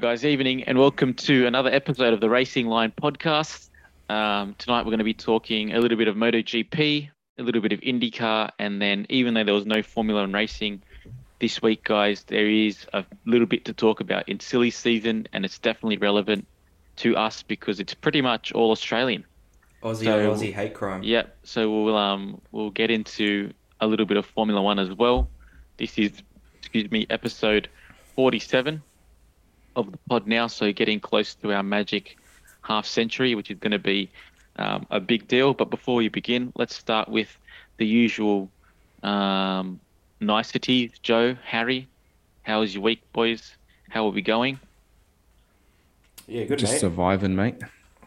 Guys, evening, and welcome to another episode of the Racing Line podcast. Um, tonight, we're going to be talking a little bit of MotoGP, a little bit of IndyCar, and then, even though there was no Formula One racing this week, guys, there is a little bit to talk about in silly season, and it's definitely relevant to us because it's pretty much all Australian. Aussie So- Aussie hate crime. Yep. So we'll um we'll get into a little bit of Formula One as well. This is excuse me episode forty seven of the pod now. So getting close to our magic half century, which is going to be um, a big deal. But before we begin, let's start with the usual um, niceties. Joe, Harry, how was your week, boys? How are we going? Yeah, good Just mate. surviving, mate.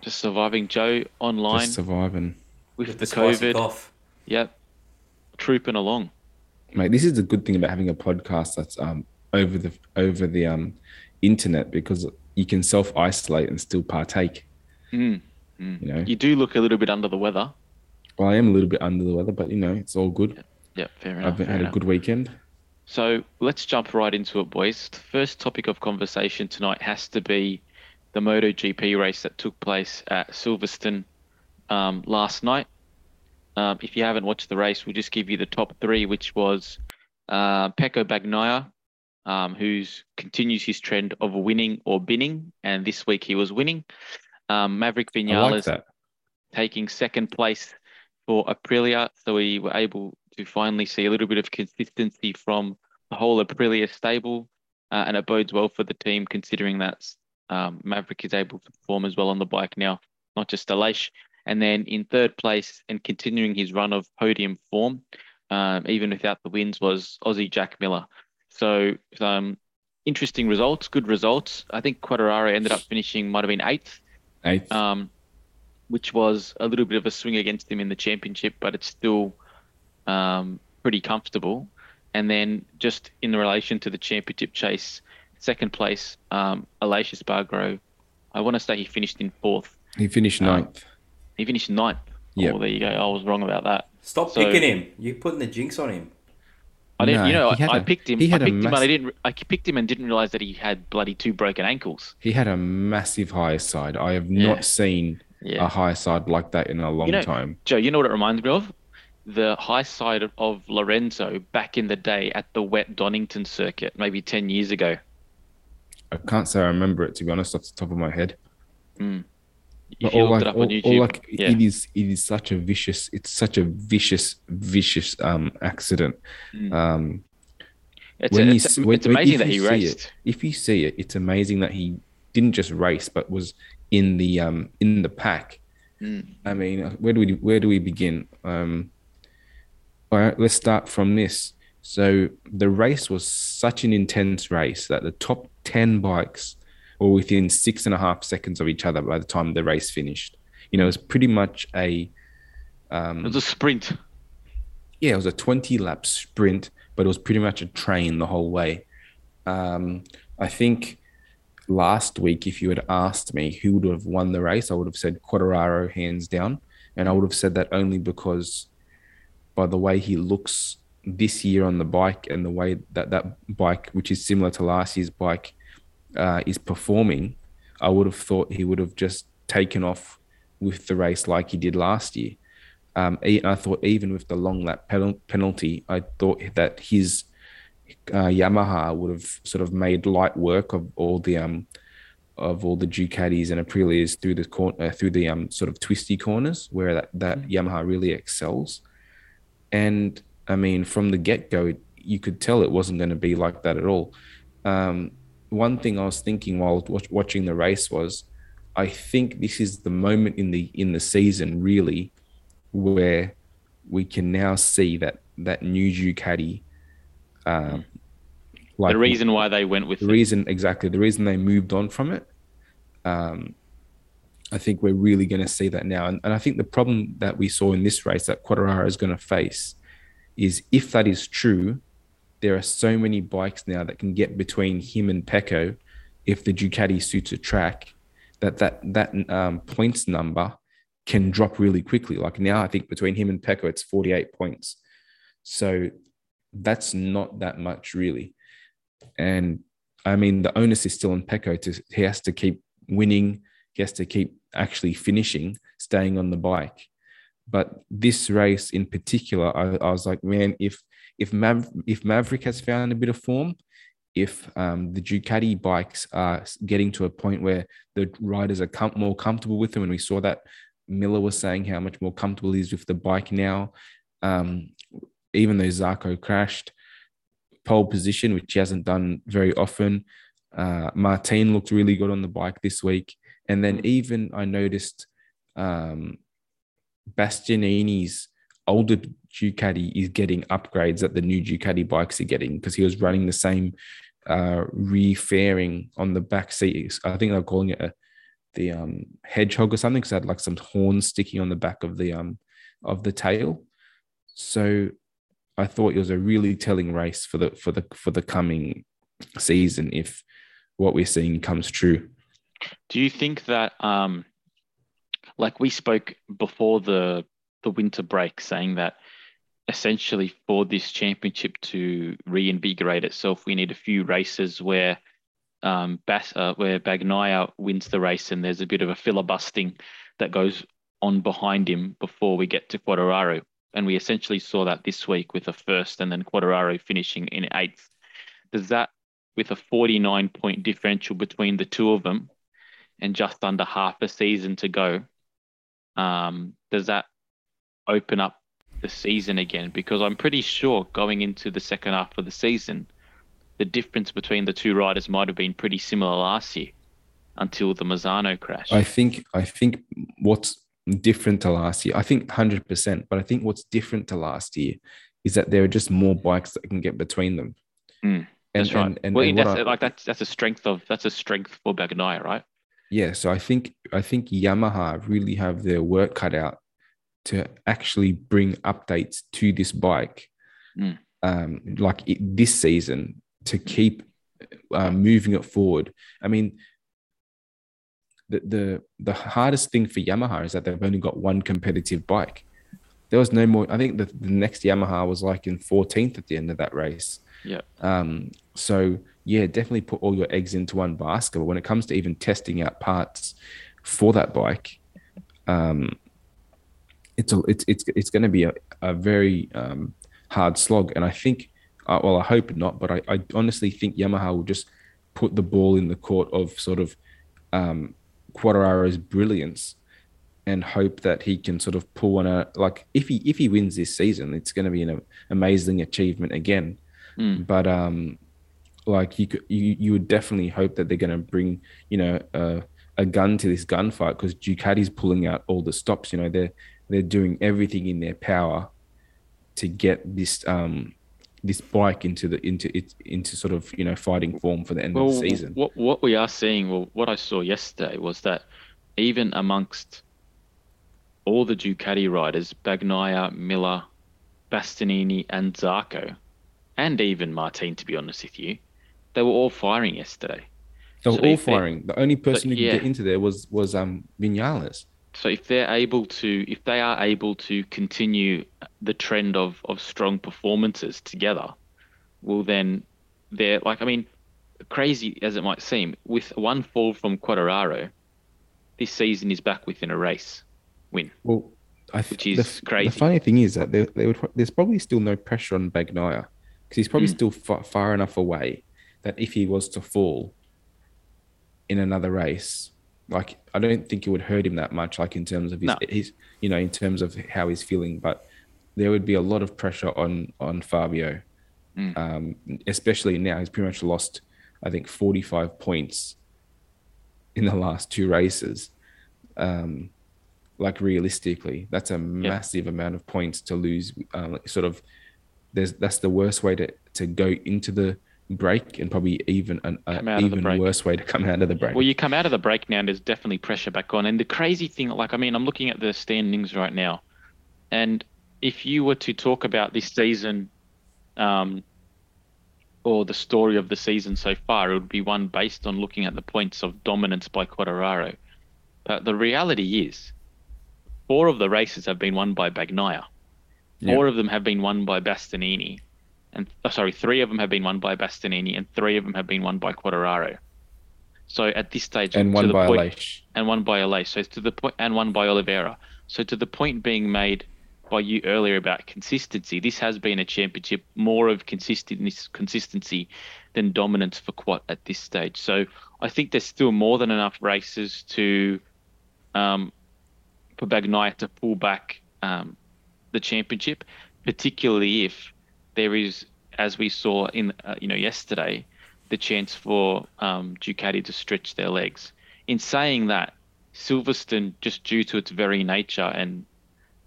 Just surviving. Joe online Just surviving, with, With the spicy COVID. cough. Yep. Trooping along. mate. This is the good thing about having a podcast that's um over the over the um internet because you can self isolate and still partake. Mm. Mm. You know, You do look a little bit under the weather. well, I am a little bit under the weather, but you know, it's all good. Yeah, fair enough. I've fair had a good weekend. So let's jump right into it, boys. The first topic of conversation tonight has to be the MotoGP race that took place at Silverstone um, last night. Um, if you haven't watched the race, we'll just give you the top three, which was uh, Pecco Bagnaia, um, who's continues his trend of winning or binning, and this week he was winning. Um, Maverick I like Vinales taking second place for Aprilia. So we were able to finally see a little bit of consistency from the whole Aprilia stable, uh, and it bodes well for the team considering that um, Maverick is able to perform as well on the bike now, not just Aleix. And then in third place and continuing his run of podium form, um, even without the wins, was Aussie Jack Miller. So um, interesting results, good results. I think Quartararo ended up finishing might have been eighth Eighth. um, which was a little bit of a swing against him in the championship, but it's still um, pretty comfortable. And then just in relation to the championship chase, second place, um, Aleix Espargaro, I want to say he finished in fourth. he finished um, ninth. He finished ninth. Yeah. Oh, there you go. I was wrong about that. Stop So- picking him. You're putting the jinx on him. I didn't, you know, he had I, I a- picked him. I picked him, and I didn't. I picked him and didn't realize that he had bloody two broken ankles. He had a massive high side. I have Yeah. not seen Yeah. a high side like that in a long You know- time. Joe, you know what it reminds me of? The high side of- of Lorenzo back in the day at the wet Donington circuit, maybe 10 years ago. I can't say I remember it to be honest off the top of my head. Mm. If you looked like, it up on YouTube, like yeah. it is it is such a vicious it's such a vicious vicious um accident. Mm. Um it's, when a- you it's, s- when- it's amazing that you he see raced. it, if you see it, it's amazing that he didn't just race but was in the um in the pack. Mm. I mean, where do we where do we begin? Um, all right, let's start from this. So the race was such an intense race that the top ten bikes were within six and a half seconds of each other by the time the race finished. You know, it was pretty much a um, It was a sprint. yeah, it was a 20 lap sprint, but it was pretty much a train the whole way. Um, I think last week, if you had asked me who would have won the race, I would have said Quartararo hands down. And I would have said that only because by the way he looks this year on the bike and the way that that bike, which is similar to last year's bike, uh, is performing, I would have thought he would have just taken off with the race like he did last year. Um, I thought even with the long lap penalty, I thought that his uh, Yamaha would have sort of made light work of all the um of all the Ducatis and Aprilias through the cor- uh, through the um sort of twisty corners where that that Yamaha really excels. And I mean, from the get go, you could tell it wasn't going to be like that at all. Um, one thing I was thinking while watch- watching the race was, I think this is the moment in the in the season really where we can now see that that new Ducati. Um, the reason why they went with the it. reason exactly the reason they moved on from it. Um, I think we're really going to see that now, and, and I think the problem that we saw in this race that Quartararo is going to face is if that is true, there are so many bikes now that can get between him and Pecco if the Ducati suits a track that that that um, points number can drop really quickly. Like now, I think between him and Pecco, it's 48 points. So that's not that much really. And I mean, the onus is still on Pecco to he has to keep winning. He has to keep actually finishing, staying on the bike. But this race in particular, I, I was like, man, if if Mav, if Maverick has found a bit of form, if um, the Ducati bikes are getting to a point where the riders are com- more comfortable with them, and we saw that Miller was saying how much more comfortable he is with the bike now. Um, even though Zarco crashed, pole position, which he hasn't done very often. Uh, Martin looked really good on the bike this week. And then even I noticed um, Bastianini's older Ducati is getting upgrades that the new Ducati bikes are getting because he was running the same uh, re-fairing on the back seat. I think they're calling it a, the um, hedgehog or something because it had like some horns sticking on the back of the um of the tail. So I thought it was a really telling race for the for the for the coming season if what we're seeing comes true. Do you think that um like we spoke before the the winter break saying that essentially for this championship to reinvigorate itself we need a few races where um uh, where Bagnaia wins the race and there's a bit of a filibustering that goes on behind him before we get to Quartararo and we essentially saw that this week with a first and then Quartararo finishing in eighth. Does that, with a 49 point differential between the two of them and just under half a season to go, um, does that open up the season again? Because I'm pretty sure going into the second half of the season, the difference between the two riders might have been pretty similar last year until the Misano crash. I think I think what's different to last year. I think 100%. But I think what's different to last year is that there are just more bikes that can get between them. Mm, that's and, right. And, and, well, and that's, I, like that's that's a strength of that's a strength for Bagnaia, right? Yeah. So I think I think Yamaha really have their work cut out to actually bring updates to this bike, mm. um, like it, this season to keep uh, moving it forward. I mean, the, the the hardest thing for Yamaha is that they've only got one competitive bike. There was no more. I think the, the next Yamaha was like in 14th at the end of that race. Yeah. Um. So yeah, definitely put all your eggs into one basket. But when it comes to even testing out parts for that bike, um, it's a, it's it's it's going to be a, a very um, hard slog. And I think, uh, well, I hope not, but I, I honestly think Yamaha will just put the ball in the court of sort of um, Quartararo's brilliance and hope that he can sort of pull one out. Like if he if he wins this season, it's going to be an amazing achievement again. Mm. But um, like you could you you would definitely hope that they're going to bring you know a, a gun to this gunfight because Ducati's pulling out all the stops. You know they're they're doing everything in their power to get this um this bike into the into it into sort of you know fighting form for the end well, of the season. What what we are seeing, well, what I saw yesterday was that even amongst all the Ducati riders, Bagnaia, Miller, Bastianini, and Zarco, and even Martin, to be honest with you, they were all firing yesterday. They were so all firing. The only person who could yeah. get into there was was um Vinales so if they're able to if they are able to continue the trend of of strong performances together well then they're like i mean crazy as it might seem with one fall from Quartararo this season is back within a race win well I th- which is the, crazy the funny thing is that they, they would, there's probably still no pressure on Bagnaia because he's probably mm. still far, far enough away that if he was to fall in another race like I don't think it would hurt him that much, like in terms of his, no. his you know, in terms of how he's feeling. But there would be a lot of pressure on on Fabio, mm. um, especially now. He's pretty much lost, I think, forty five points in the last two races. Um, like realistically, that's a massive amount of points to lose. Um, sort of, there's that's the worst way to to go into the break and probably even an even worse way to come out of the break. Well, you come out of the break now, and there's definitely pressure back on. And the crazy thing, like I mean, I'm looking at the standings right now, and if you were to talk about this season, um, or the story of the season so far, it would be one based on looking at the points of dominance by Quartararo. But the reality is, four of the races have been won by Bagnaia. Four yep. of them have been won by Bastianini and oh, sorry, three of them have been won by Bastianini, and three of them have been won by Quartararo. So at this stage, and one by point- Aleix. and one by Aleix. So to the point, and one by Oliveira. So to the point being made by you earlier about consistency, this has been a championship more of consistency, consistency than dominance for Quat at this stage. So I think there's still more than enough races to um, for Bagnaia to pull back um, the championship, particularly if there is, as we saw in uh, you know yesterday, the chance for um, Ducati to stretch their legs. In saying that, Silverstone, just due to its very nature and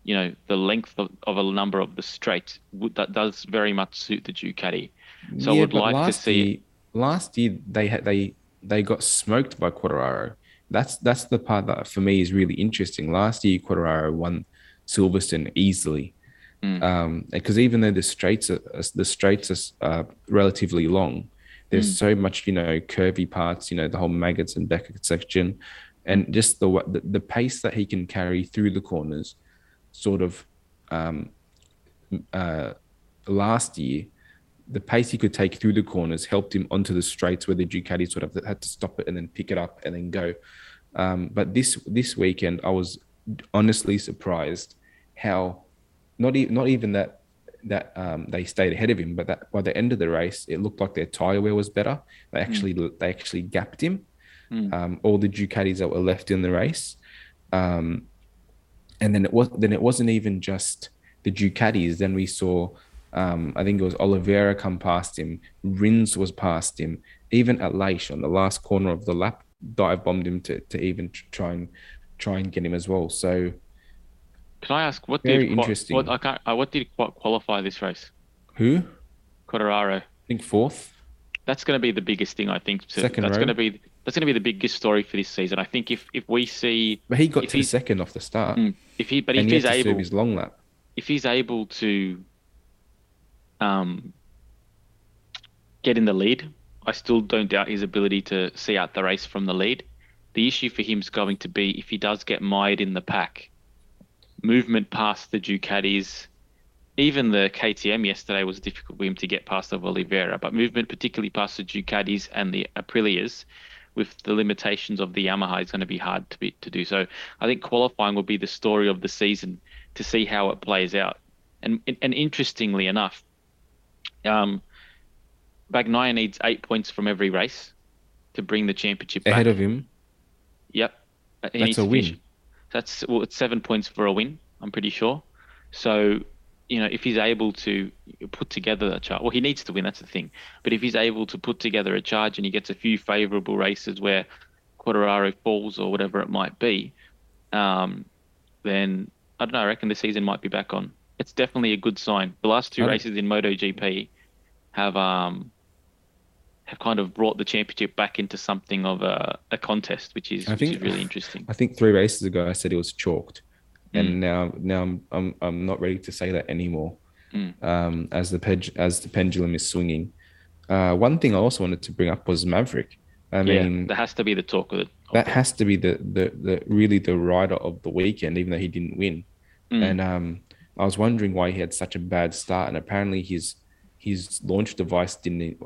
you know the length of, of a number of the straights, that does very much suit the Ducati. So I would like to see- Year, last year they had they they got smoked by Quartararo. That's that's the part that for me is really interesting. Last year, Quartararo won Silverstone easily, Mm. um, because even though the straights are the straights are uh, relatively long, there's Mm. so much you know curvy parts. You know the whole Maggotts and Beckett section, and just the, the the pace that he can carry through the corners, sort of. Um, uh, last year, the pace he could take through the corners helped him onto the straights where the Ducati sort of had to stop it and then pick it up and then go. Um, but this this weekend, I was honestly surprised how not even not even that that um, they stayed ahead of him, but that by the end of the race, it looked like their tire wear was better. They actually they actually gapped him. Mm. Um, all the Ducatis that were left in the race, um, and then it was then it wasn't even just the Ducatis. Then we saw, um, I think it was Oliveira come past him. Rins was past him. Even Aleix on the last corner of the lap dive bombed him to to even try and try and get him as well. So Can I ask what Very did interesting. what I can't uh, what did qualify this race? who? Quartararo. I think fourth. That's going to be the biggest thing I think. So Second that's row. going to be that's going to be the biggest story for this season. I think if if we see But he got to second off the start, Mm, if he but and if he he's to able his long lap. if he's able to um get in the lead, I still don't doubt his ability to see out the race from the lead. The issue for him is going to be if he does get mired in the pack, movement past the Ducatis, even the KTM yesterday was difficult for him to get past of Oliveira, but movement particularly past the Ducatis and the Aprilias with the limitations of the Yamaha is going to be hard to be to do. So I think qualifying will be the story of the season to see how it plays out. And and interestingly enough, um, Bagnaia needs eight points from every race to bring the championship back. Ahead of him, Yep. He That's a to finish- win. That's well, it's seven points for a win. I'm pretty sure. So, you know, if he's able to put together a charge, well, he needs to win. That's the thing. But if he's able to put together a charge and he gets a few favourable races where Quartararo falls or whatever it might be, um, then I don't know. I reckon the season might be back on. It's definitely a good sign. The last two races in MotoGP have um have kind of brought the championship back into something of a, a contest, which is I which think- is really interesting. I think three races ago I said it was chalked, Mm. and now now I'm, I'm I'm not ready to say that anymore. Mm. Um, as the ped- as the pendulum is swinging. Uh, one thing I also wanted to bring up was Maverick. I yeah, mean, that has to be the talk of it. that has to be the, the the really the rider of the weekend, even though he didn't win. Mm. And um, I was wondering why he had such a bad start, and apparently his his launch device didn't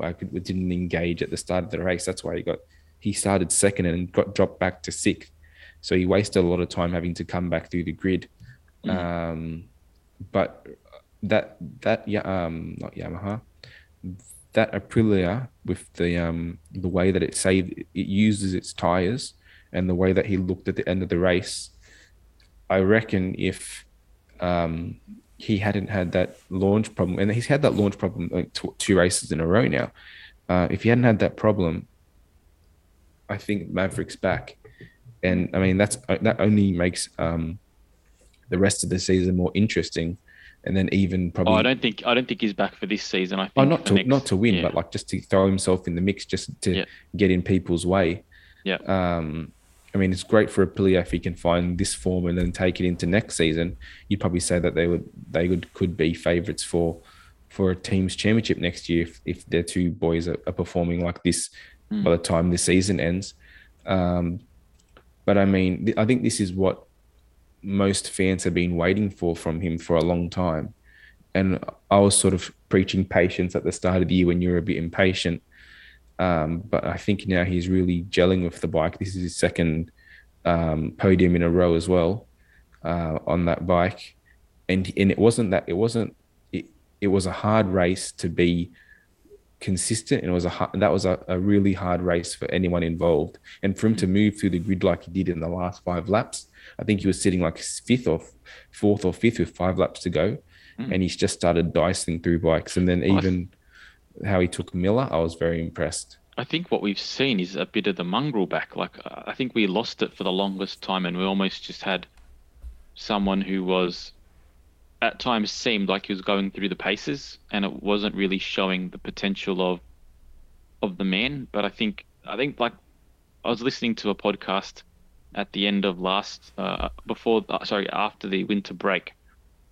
didn't engage at the start of the race. That's why he got he started second and got dropped back to sixth. So he wasted a lot of time having to come back through the grid. Mm. Um, but that that yeah um not Yamaha that Aprilia with the um the way that it saved it uses its tires and the way that he looked at the end of the race, I reckon if um he hadn't had that launch problem and he's had that launch problem like tw- two races in a row now. Uh, if he hadn't had that problem, I think Maverick's back, and I mean that's that only makes um the rest of the season more interesting, and then even probably Oh, I don't think I don't think he's back for this season. I think Oh, not to next- not to win, yeah. but like just to throw himself in the mix, just to Yeah. get in people's way. Yeah. Um, I mean, it's great for Aprilia if he can find this form and then take it into next season. You'd probably say that they would they would could be favourites for for a team's championship next year if, if their two boys are, are performing like this Mm. by the time the season ends. Um, but I mean, th- I think this is what most fans have been waiting for from him for a long time. and I was sort of preaching patience at the start of the year when you're a bit impatient. Um, but I think now he's really gelling with the bike. This is his second um, podium in a row as well uh, on that bike, and and it wasn't that it wasn't it, it was a hard race to be consistent. And it was a that was a, a really hard race for anyone involved. And for him to move through the grid like he did in the last five laps i think he was sitting like fifth or fourth or fifth with five laps to go. Mm. and he's just started dicing through bikes. And then even how he took miller i was very impressed I think what we've seen is a bit of the mongrel back. Like I think we lost it for the longest time, and we almost just had someone who was at times seemed like he was going through the paces, and it wasn't really showing the potential of of the man. But I think I think like I was listening to a podcast at the end of last uh, before uh, sorry after the winter break,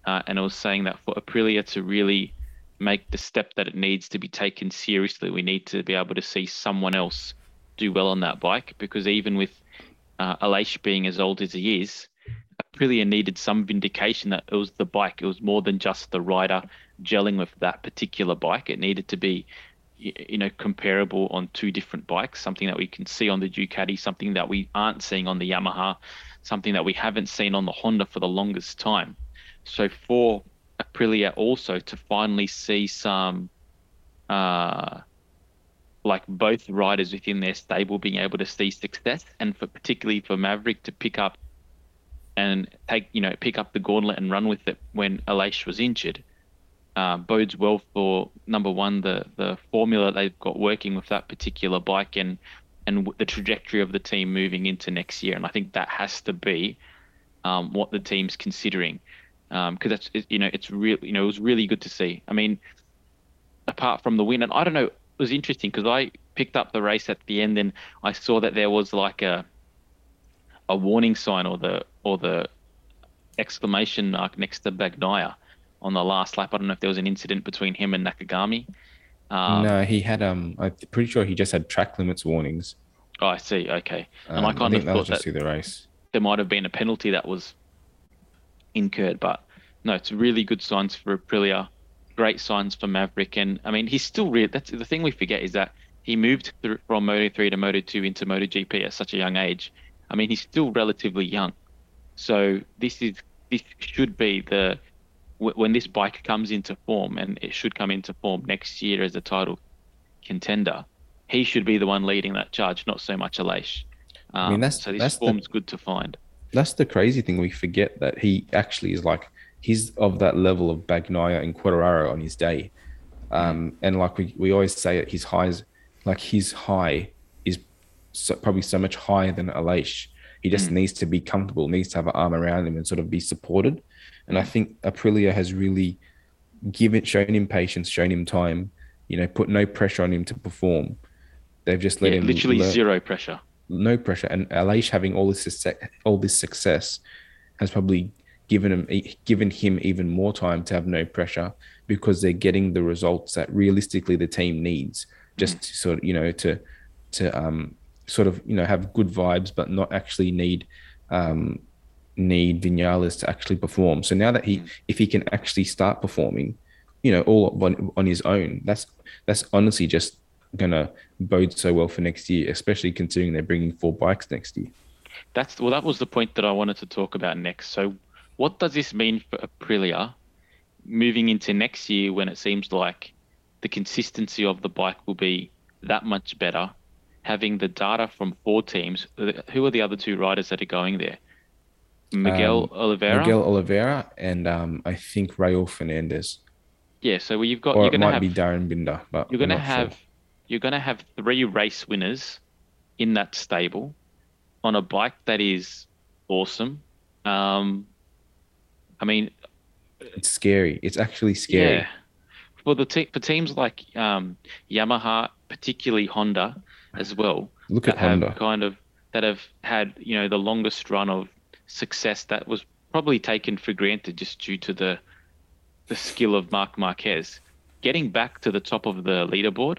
uh, and it was saying that for Aprilia to really make the step that it needs to be taken seriously. We need to be able to see someone else do well on that bike because even with uh, being as old as he is, Aprilia needed some vindication that it was the bike. It was more than just the rider gelling with that particular bike. It needed to be, you know, comparable on two different bikes. Something that we can see on the Ducati, something that we aren't seeing on the Yamaha, something that we haven't seen on the Honda for the longest time. So for Aprilia also to finally see some, uh, like both riders within their stable being able to see success, and for particularly for Maverick to pick up and take you know pick up the gauntlet and run with it when Aleix was injured. Uh, bodes well for number one the the formula they've got working with that particular bike and and the trajectory of the team moving into next year. And I think that has to be um, what the team's considering because um, that's you know it's real you know it was really good to see. I mean, apart from the win, and I don't know, it was interesting because I picked up the race at the end and I saw that there was like a a warning sign or the or the exclamation mark next to Bagnaia on the last lap. I don't know if there was an incident between him and Nakagami. Um, no, he had. Um, I'm pretty sure he just had track limits warnings. Oh, I see. Okay, and um, I kind I of thought that, that the race. there might have been a penalty that was incurred. But no, it's really good signs for Aprilia, great signs for Maverick, and I mean he's still really. That's the thing we forget is that he moved through, from Moto three to Moto two into Moto GP at such a young age. I mean he's still relatively young, so this is this should be the when this bike comes into form, and it should come into form next year as a title contender. He should be the one leading that charge, not so much Aleix. Um, I mean, um, that's, so this that's form's the, good to find that's the crazy thing. We forget that he actually is like he's of that level of Bagnaia and Quartararo on his day. Um, and like we, we always say it, his highs, like his high is so, probably so much higher than Aleix. He just mm. needs to be comfortable, needs to have an arm around him and sort of be supported. And I think Aprilia has really given, shown him patience, shown him time, you know, put no pressure on him to perform. They've just let yeah, him literally learn. zero pressure no pressure. And Aleix having all this success, all this success has probably given him given him even more time to have no pressure because they're getting the results that realistically the team needs just to sort of you know to to um sort of you know have good vibes but not actually need um need Vinales to actually perform. So now that he mm. if he can actually start performing, you know, all on, on his own, that's that's honestly just gonna bode so well for next year, especially considering they're bringing four bikes next year. That's well, that was the point that I wanted to talk about next. So, what does this mean for Aprilia moving into next year when it seems like the consistency of the bike will be that much better? Having the data from four teams, who are the other two riders that are going there? Miguel um, Oliveira, Miguel Oliveira, and um, I think Raul Fernandez. Yeah, so you've got or you're going to have be Darryn Binder, but you're going to have sure you're going to have three race winners in that stable on a bike that is awesome. Um, I mean, it's scary. It's actually scary. Yeah. For the te- for teams like um, Yamaha, particularly Honda, as well. Look at Honda. Kind of that have had you know the longest run of success that was probably taken for granted just due to the the skill of Marc Marquez. Getting back to the top of the leaderboard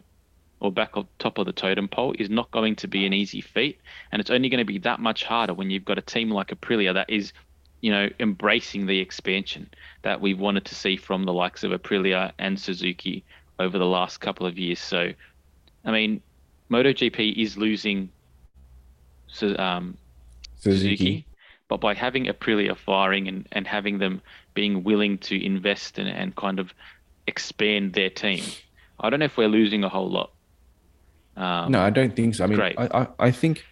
or back on top of the totem pole is not going to be an easy feat. And it's only going to be that much harder when you've got a team like Aprilia that is you know, embracing the expansion that we wanted to see from the likes of Aprilia and Suzuki over the last couple of years. So, I mean, MotoGP is losing um, Suzuki. Suzuki. But by having Aprilia firing and, and having them being willing to invest and, and kind of expand their team, I don't know if we're losing a whole lot. Um, No, I don't think so. I mean, Great. I, I, I think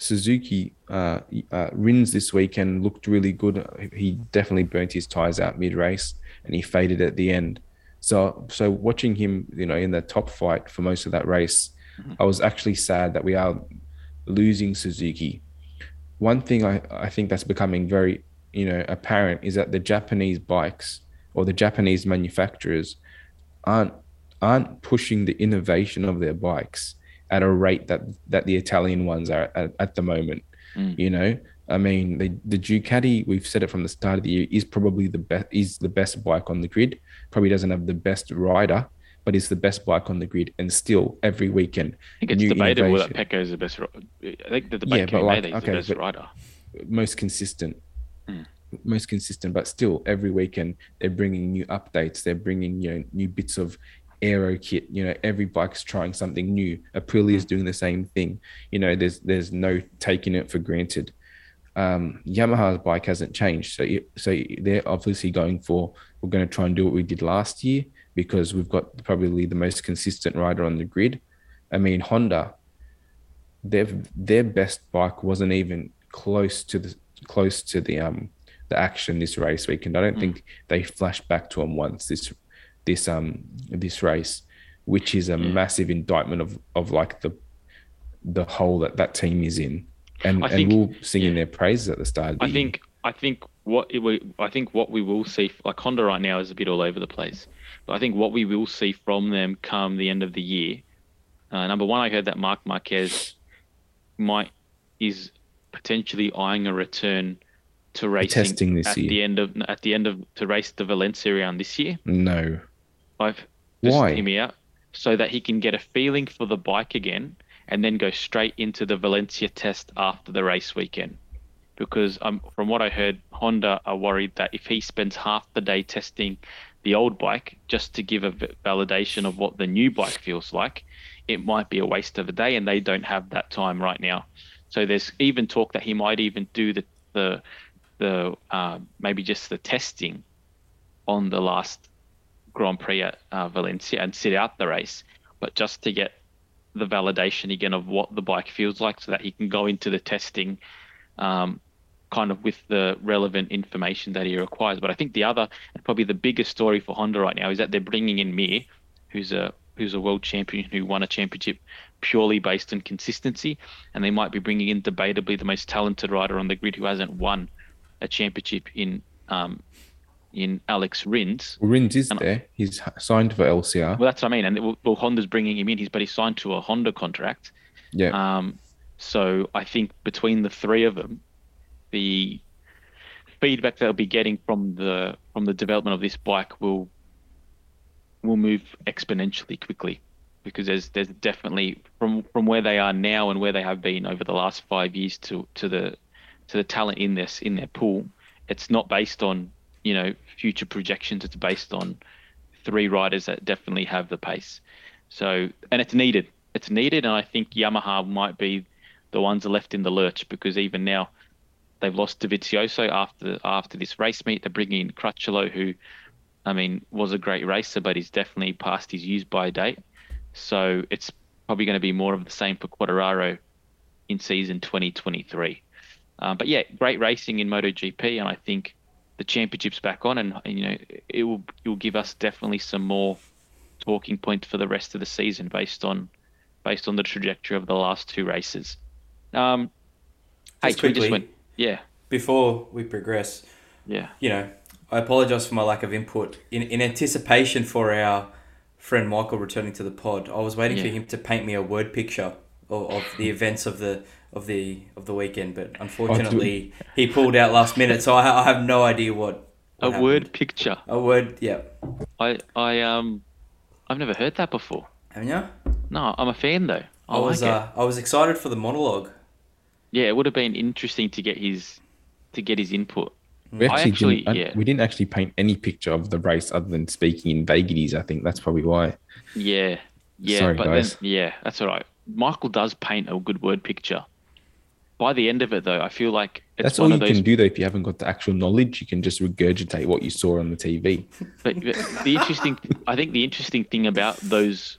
Suzuki uh, uh, Rins this weekend looked really good. He definitely burnt his tires out mid race and he faded at the end. So, so watching him, you know, in the top fight for most of that race, I was actually sad that we are losing Suzuki. One thing I, I think that's becoming very, you know, apparent is that the Japanese bikes or the Japanese manufacturers aren't aren't pushing the innovation of their bikes at a rate that that the Italian ones are at, at the moment. Mm. You know, I mean, the the Ducati, we've said it from the start of the year, is probably the best is the best bike on the grid. Probably doesn't have the best rider, but is the best bike on the grid. And still, every weekend, I think it's debatable that. Pecco is the best. I think the debate Yeah, but like, made that he's okay, the best rider. most consistent. Mm. Most consistent, but still, every weekend they're bringing new updates. They're bringing you know new bits of aero kit. You know, every bike's trying something new. Aprilia is doing the same thing. You know, there's there's no taking it for granted. Um, Yamaha's bike hasn't changed, so you- so they're obviously going for we're going to try and do what we did last year because we've got probably the most consistent rider on the grid. I mean, Honda, their their best bike wasn't even close to the close to the um the action this race weekend. I don't Mm. think they flashed back to him once this this um this race, which is a Yeah. massive indictment of of like the the hole that that team is in. And I and think- we'll singing yeah. their praises at the start. Of the I year. think I think what we I think what we will see like Honda right now is a bit all over the place. But I think what we will see from them come the end of the year. Uh, number one, I heard that Marc Marquez might is potentially eyeing a return to racing testing this at year. the end of at the end of to race the Valencia round this year. no. I've just Why? me out so that he can get a feeling for the bike again and then go straight into the Valencia test after the race weekend. Because um, from what I heard, Honda are worried that if he spends half the day testing the old bike just to give a validation of what the new bike feels like, it might be a waste of a day, and they don't have that time right now. So there's even talk that he might even do the the the uh, maybe just the testing on the last Grand Prix at uh, Valencia and sit out the race, but just to get the validation again of what the bike feels like, so that he can go into the testing, um, kind of with the relevant information that he requires. But I think the other and probably the biggest story for Honda right now is that they're bringing in Mir, who's a who's a world champion who won a championship purely based on consistency, and they might be bringing in debatably the most talented rider on the grid who hasn't won a championship in um, in Alex Rins. Well, Rins is And- there. He's signed for LCR. Well, that's what I mean. And well, well, Honda's bringing him in. He's but he's signed to a Honda contract. yeah. Um, so I think between the three of them, the feedback they'll be getting from the from the development of this bike will will move exponentially quickly because there's there's definitely from from where they are now and where they have been over the last five years to to the to the talent in this in their pool. It's not based on you know future projections. It's based on three riders that definitely have the pace. So and it's needed. It's needed, and I think Yamaha might be the ones left in the lurch because even now they've lost Dovizioso after after this race meet. They're bringing in Crutchlow, who I mean was a great racer, but he's definitely past his use by date. So it's probably going to be more of the same for Quartararo in season 2023. Um, but yeah, great racing in MotoGP, and I think the championship's back on, and, and, you know it will it will give us definitely some more talking points for the rest of the season based on based on the trajectory of the last two races. Um, hey, can we just went, yeah, before we progress, yeah. you know, I apologize for my lack of input. In, in anticipation for our friend Michael returning to the pod, I was waiting for him to paint me a word picture of, of the events of the of the of the weekend, but unfortunately he pulled out last minute, so I, I have no idea what. A what word picture. A word, yeah. I I um I've never heard that before. Haven't you? No, I'm a fan though. I, I was like uh, I was excited for the monologue. Yeah, it would have been interesting to get his to get his input. We I actually, actually- didn't, yeah. we didn't actually paint any picture of the race other than speaking in vagaries. I think that's probably why. Yeah, yeah, Sorry, but guys. then yeah, that's all right. Michael does paint a good word picture. By the end of it, though, I feel like it's that's one all you of those. can do though. If you haven't got the actual knowledge, you can just regurgitate what you saw on the TV. But, but the interesting, I think the interesting thing about those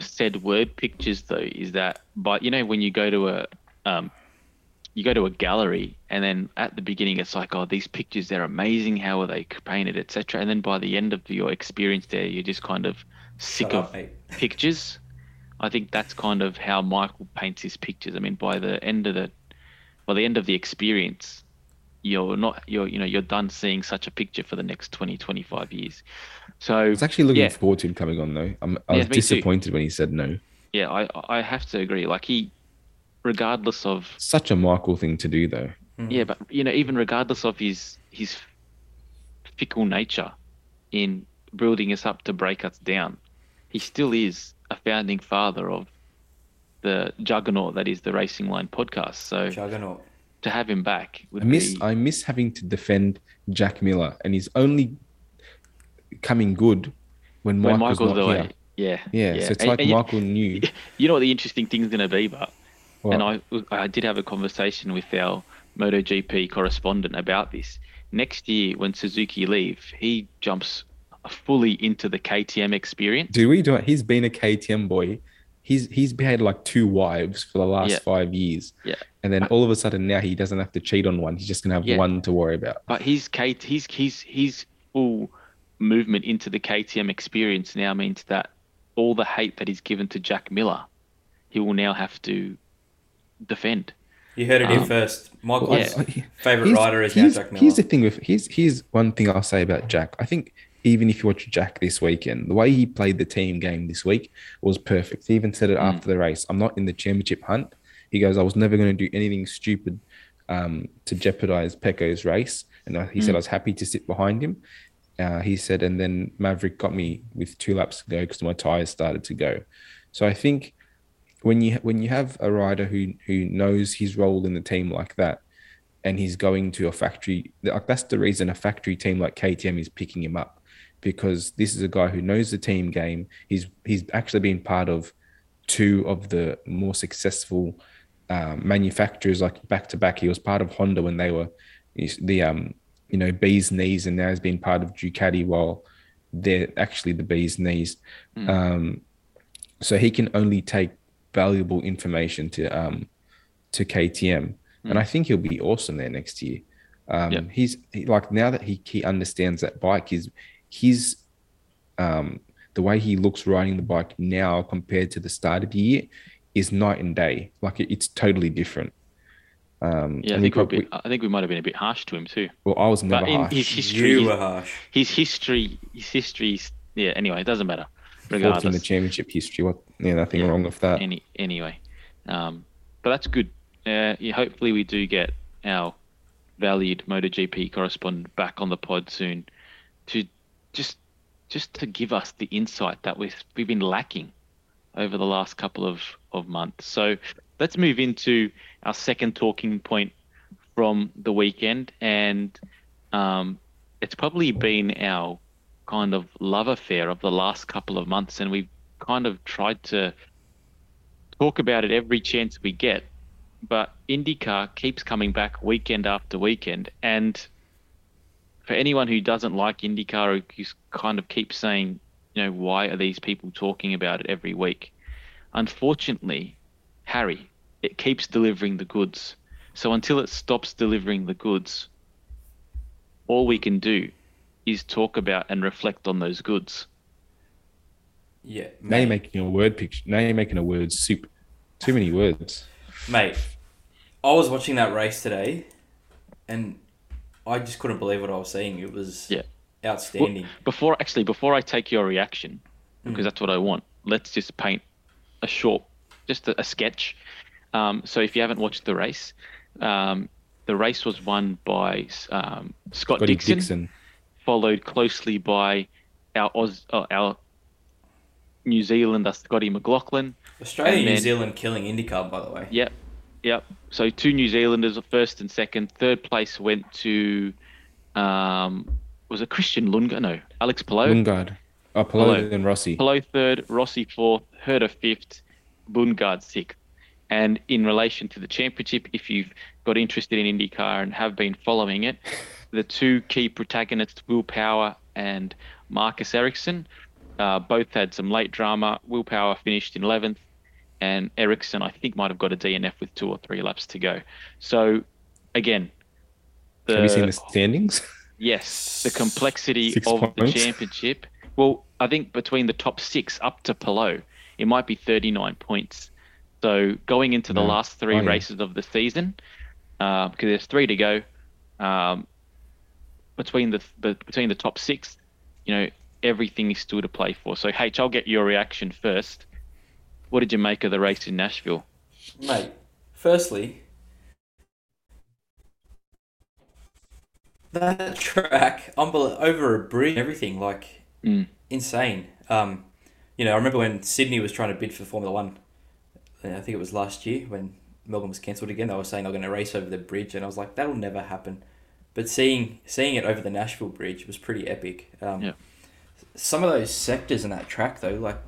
said word pictures, though, is that by you know when you go to a, um, you go to a gallery and then at the beginning it's like, oh, these pictures they're amazing. How are they painted, etc. And then by the end of your experience there, you're just kind of sick Shut of up, pictures. I think that's kind of how Michael paints his pictures. I mean, by the end of the, by the end of the experience, you're not you're you know you're done seeing such a picture for the next 20, 25 years. So I was actually looking Yeah. forward to him coming on though. I'm, I Yeah, was me too. disappointed when he said no. yeah, I I have to agree. Like he, regardless of Such a Michael thing to do though. Mm. yeah, but you know even regardless of his his fickle nature in building us up to break us down, he still is a founding father of the juggernaut that is the Racing Line podcast. So Juggernaut. to have him back would I miss be I miss having to defend Jack Miller, and he's only coming good when, when Michael's, Michael's not away. here. Yeah, Yeah, so it's And- like and you- Michael knew. You know what the interesting thing's going to be, but What? and I I did have a conversation with our MotoGP correspondent about this. Next year, when Suzuki leave, he jumps fully into the KTM experience. Do we do it? He's been a KTM boy. He's he's had like two wives for the last Yeah. five years. Yeah. And then all of a sudden now he doesn't have to cheat on one. He's just gonna have Yeah. one to worry about. But his K his his his full movement into the KTM experience now means that all the hate that is given to Jack Miller, he will now have to defend. You heard it here Um, first. Michael's Yeah. Favorite Here's- rider is now here's, Jack Miller. here's the thing with here's here's one thing I'll say about Jack. I think even if you watch Jack this weekend, the way he played the team game this week was perfect. He even said it Mm. after the race. I'm not in the championship hunt. He goes, I was never going to do anything stupid um, to jeopardize Pecco's race. And he said Mm. I was happy to sit behind him. Uh, he said, and then Maverick got me with two laps to go because my tires started to go. So I think when you when you have a rider who who knows his role in the team like that, and he's going to a factory, like that's the reason a factory team like KTM is picking him up, because this is a guy who knows the team game. He's he's actually been part of two of the more successful um, manufacturers, like back to back. He was part of Honda when they were the um you know bees knees, and now he's been part of Ducati while they're actually the bees knees. Mm. Um, so he can only take valuable information to um to KTM, and I think he'll be awesome there next year. Um, Yep. He's he, like now that he he understands that bike, his his um the way he looks riding the bike now compared to the start of the year is night and day. Like it, it's totally different. Um, Yeah, I think we're bit, I think we might have been a bit harsh to him too. well, I was never But in harsh. his history, you his, were harsh. his history, his history's yeah. Anyway, it doesn't matter. Fourth in the championship history. What? Yeah, nothing Yeah. wrong with that. any anyway, um, but that's good. Uh, yeah, hopefully we do get our valued MotoGP correspondent back on the pod soon to just just to give us the insight that we've we've been lacking over the last couple of, of months. So let's move into our second talking point from the weekend, and um, it's probably been our kind of love affair of the last couple of months, and we've kind of tried to talk about it every chance we get. But IndyCar keeps coming back weekend after weekend, and for anyone who doesn't like IndyCar, who who's kind of keeps saying, you know, why are these people talking about it every week? Unfortunately, Harry, it keeps delivering the goods. So until it stops delivering the goods, all we can do is talk about and reflect on those goods. Yeah, Now you're making a word picture. Now you're making a word soup. Too many words. Mate, I was watching that race today, and I just couldn't believe what I was seeing. It was Yeah. outstanding. Before actually, before I take your reaction, because that's what I want, let's just paint a short, just a, a sketch. Um, so if you haven't watched the race, um, the race was won by um, Scott Dixon, Dixon. followed closely by our Oz, uh, our New Zealander Scotty McLaughlin. Australia, And New Zealand killing IndyCar, by the way. Yep, yep. So two New Zealanders, first and second. Third place went to Um, was it Christian Lundgaard? No, Alex Palou. Lundgaard. Oh, Palou and Rossi. Palou third, Rossi fourth, Herta fifth, Lundgaard sixth. And in relation to the championship, if you've got interested in IndyCar and have been following it, the two key protagonists, Will Power and Marcus Ericsson, uh, both had some late drama. Will Power finished in 11th, and Ericsson, I think, might have got a DNF with two or three laps to go. So, again, the, have you seen the standings? Yes, the complexity six of points. the championship. Well, I think between the top six up to Palou, it might be 39 points. So going into the last three oh, yeah. races of the season, uh, because there's three to go, um, between the, the between the top six, you know, everything is still to play for. So H, I'll get your reaction first. What did you make of the race in Nashville? Mate, firstly, that track, over a bridge, everything like mm. insane. Um, you know, I remember when Sydney was trying to bid for Formula One I think it was last year when Melbourne was cancelled again. They were saying they were going to race over the bridge, and I was like, that'll never happen. But seeing seeing it over the Nashville Bridge was pretty epic. Um, yeah. Some of those sectors in that track, though, like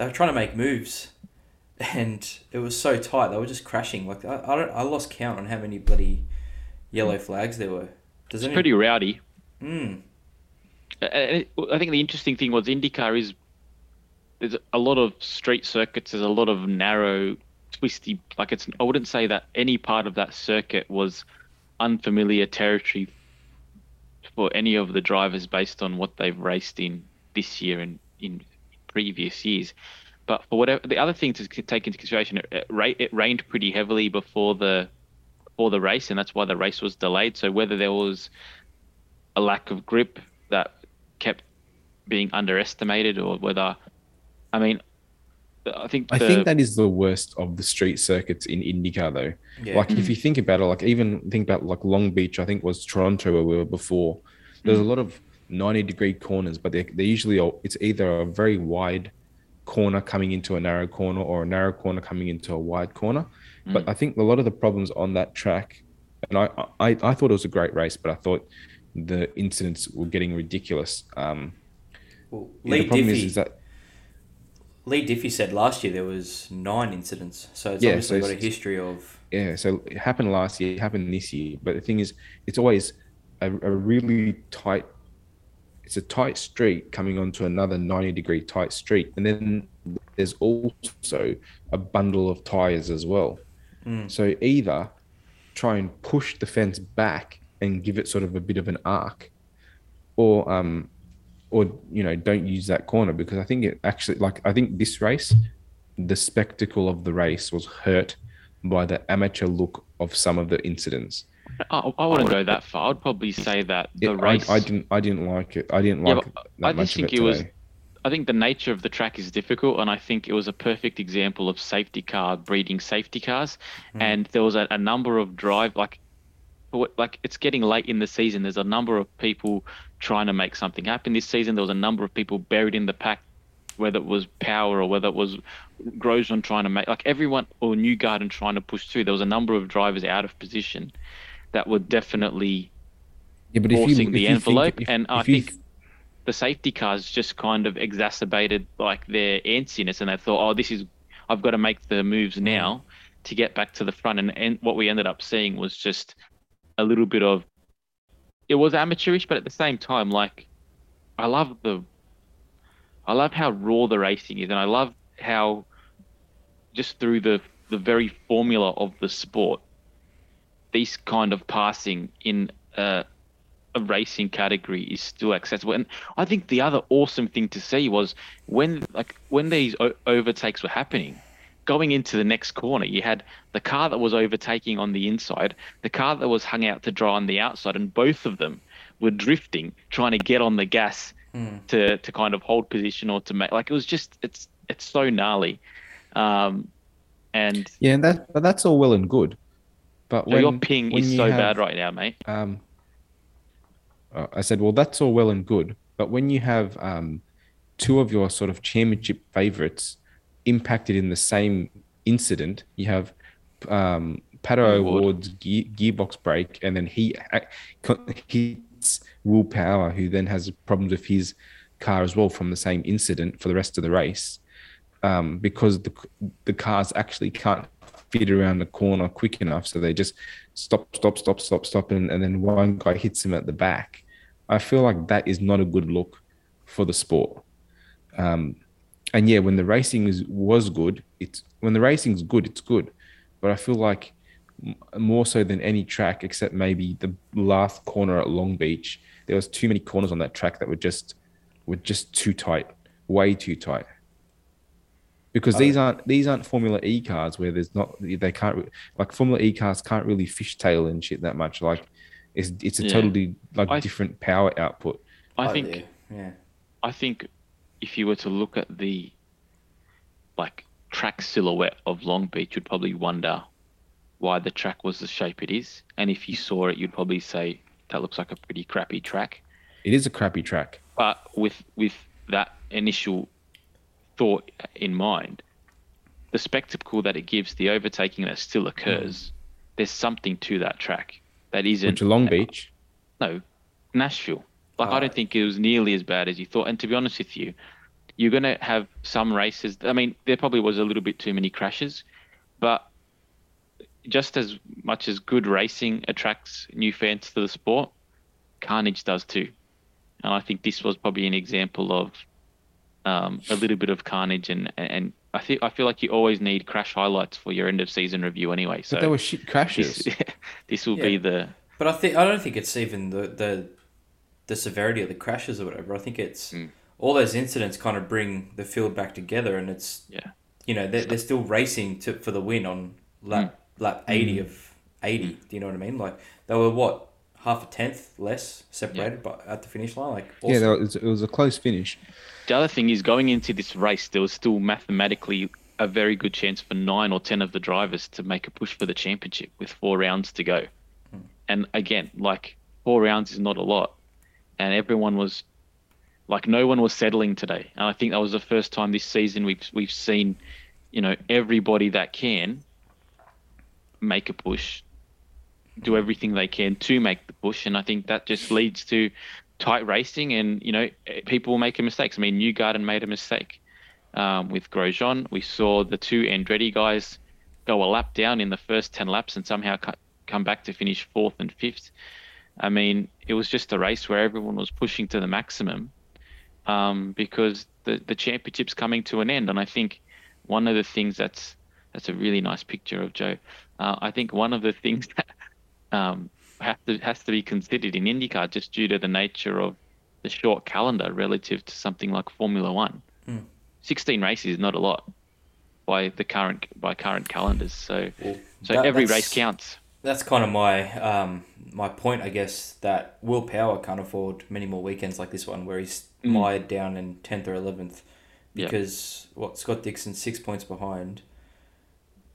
they were trying to make moves, and it was so tight. They were just crashing. Like I, I, don't, I lost count on how many bloody yellow flags there were. Does it's any... pretty rowdy. Hmm. I think the interesting thing was IndyCar is there's a lot of street circuits. There's a lot of narrow, twisty. Like it's. I wouldn't say that any part of that circuit was unfamiliar territory for any of the drivers based on what they've raced in this year and in previous years. But for whatever the other thing to take into consideration, it, it rained pretty heavily before the before the race, and that's why the race was delayed. So whether there was a lack of grip that kept being underestimated, or whether I mean, I think the... I think that is the worst of the street circuits in IndyCar, though. Yeah. Like if you think about it, like even think about like Long Beach, I think was Toronto where we were before. There's mm. a lot of 90 degree corners, but they're, they're usually it's either a very wide corner coming into a narrow corner or a narrow corner coming into a wide corner. Mm. But I think a lot of the problems on that track, and I, I I thought it was a great race, but I thought the incidents were getting ridiculous. Um, well, yeah, the problem Diffie, is, is that Leigh Diffey said last year there was nine incidents, so it's yeah, obviously so got a history of. Yeah, so it happened last year, it happened this year, but the thing is, it's always a, a really tight. It's a tight street coming onto another ninety degree tight street, and then there's also a bundle of tires as well. Mm. So either try and push the fence back and give it sort of a bit of an arc, or um, or you know don't use that corner because I think it actually like I think this race, the spectacle of the race was hurt by the amateur look of some of the incidents. I, I wouldn't go that far. I'd probably say that the it, race. I, I, didn't. I didn't like it. I didn't like yeah, I just think it, it was. I think the nature of the track is difficult, and I think it was a perfect example of safety car breeding safety cars. Mm. And there was a, a number of drive like like it's getting late in the season. There's a number of people trying to make something happen this season. There was a number of people buried in the pack, whether it was Power or whether it was Grosjean trying to make like everyone or Newgarden trying to push through. There was a number of drivers out of position that were definitely yeah, but forcing you, the envelope. Think, if, and if I think the safety cars just kind of exacerbated like their antsiness, and they thought, oh, this is I've got to make the moves mm. now to get back to the front. And, and what we ended up seeing was just a little bit of it was amateurish, but at the same time, like I love the I love how raw the racing is, and I love how just through the the very formula of the sport, this kind of passing in a, a racing category is still accessible. And I think the other awesome thing to see was when like when these o- overtakes were happening, going into the next corner, you had the car that was overtaking on the inside, the car that was hung out to dry on the outside, and both of them were drifting, trying to get on the gas mm. to to kind of hold position or to make like it was just it's it's so gnarly. Um, and yeah, and that but that's all well and good. But when, your ping is so have, bad right now, mate. Um, uh, I said, well, that's all well and good, but when you have um, two of your sort of championship favorites impacted in the same incident. You have um, Pato O'Ward's gear, gearbox break, and then he hits Will Power, who then has problems with his car as well from the same incident for the rest of the race, um, because the the cars actually can't fit around the corner quick enough, so they just stop, stop, stop, stop, stop, and, and then one guy hits him at the back. I feel like that is not a good look for the sport. Um, and yeah, when the racing is was good, it's when the racing's good, it's good. But I feel like more so than any track, except maybe the last corner at Long Beach, there was too many corners on that track that were just were just too tight, way too tight. Because these aren't these aren't Formula E cars where there's not they can't like Formula E cars can't really fishtail and shit that much. Like it's it's a Yeah. totally like I- different power output. I Oh, think yeah. yeah. I think if you were to look at the like track silhouette of Long Beach, you'd probably wonder why the track was the shape it is. And if you saw it, you'd probably say that looks like a pretty crappy track. It is a crappy track. But with with that initial thought in mind, the spectacle that it gives, the overtaking that still occurs, there's something to that track that isn't Which Long Beach. no, Nashville. Like I Ah. don't think it was nearly as bad as you thought. And to be honest with you, you're gonna have some races. I mean, there probably was a little bit too many crashes, but just as much as good racing attracts new fans to the sport, carnage does too. And I think this was probably an example of um, a little bit of carnage. And and I think I feel like you always need crash highlights for your end of season review anyway. So But they were shit crashes. this, this will Yeah. be the But I think I don't think it's even the the the severity of the crashes or whatever. I think it's Mm. all those incidents kind of bring the field back together, and it's yeah. you know they're, they're still racing to for the win on lap lap eighty of eighty. Do you know what I mean? Like they were what half a tenth less separated, but at the finish line, like Yeah, awesome. that was, it was a close finish. The other thing is going into this race, there was still mathematically a very good chance for nine or ten of the drivers to make a push for the championship with four rounds to go. Hmm. And again, like four rounds is not a lot, and everyone was like no one was settling today. And I think that was the first time this season we've we've seen, you know, everybody that can make a push, do everything they can to make the push, and I think that just leads to tight racing, and you know, people will make mistakes. I mean, Newgarden made a mistake um, with Grosjean. We saw the two Andretti guys go a lap down in the first ten laps and somehow co- come back to finish fourth and fifth. I mean, it was just a race where everyone was pushing to the maximum um, because the the championship's coming to an end, and I think one of the things that's that's a really nice picture of Joe. Uh, I think one of the things that um, have to has to be considered in IndyCar just due to the nature of the short calendar relative to something like Formula One. Hmm. Sixteen races is not a lot by the current by current calendars. So Well, so that- every race counts. That's kind of my um, my point, I guess, that Will Power can't afford many more weekends like this one where he's Mm. mired down in tenth or eleventh because what Scott Dixon six points behind.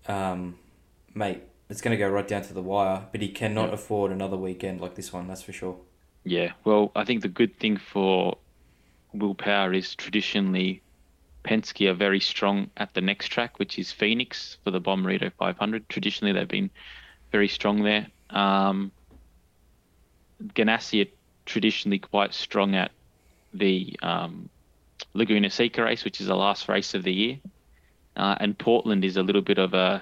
Um, mate, it's going to go right down to the wire, but he cannot Yeah. afford another weekend like this one. That's for sure. Yeah, well, I think the good thing for Will Power is traditionally Penske are very strong at the next track, which is Phoenix for the Bommarito 500. Traditionally, they've been very strong there. Um, Ganassi are traditionally quite strong at the um, Laguna Seca race, which is the last race of the year. Uh, and Portland is a little bit of a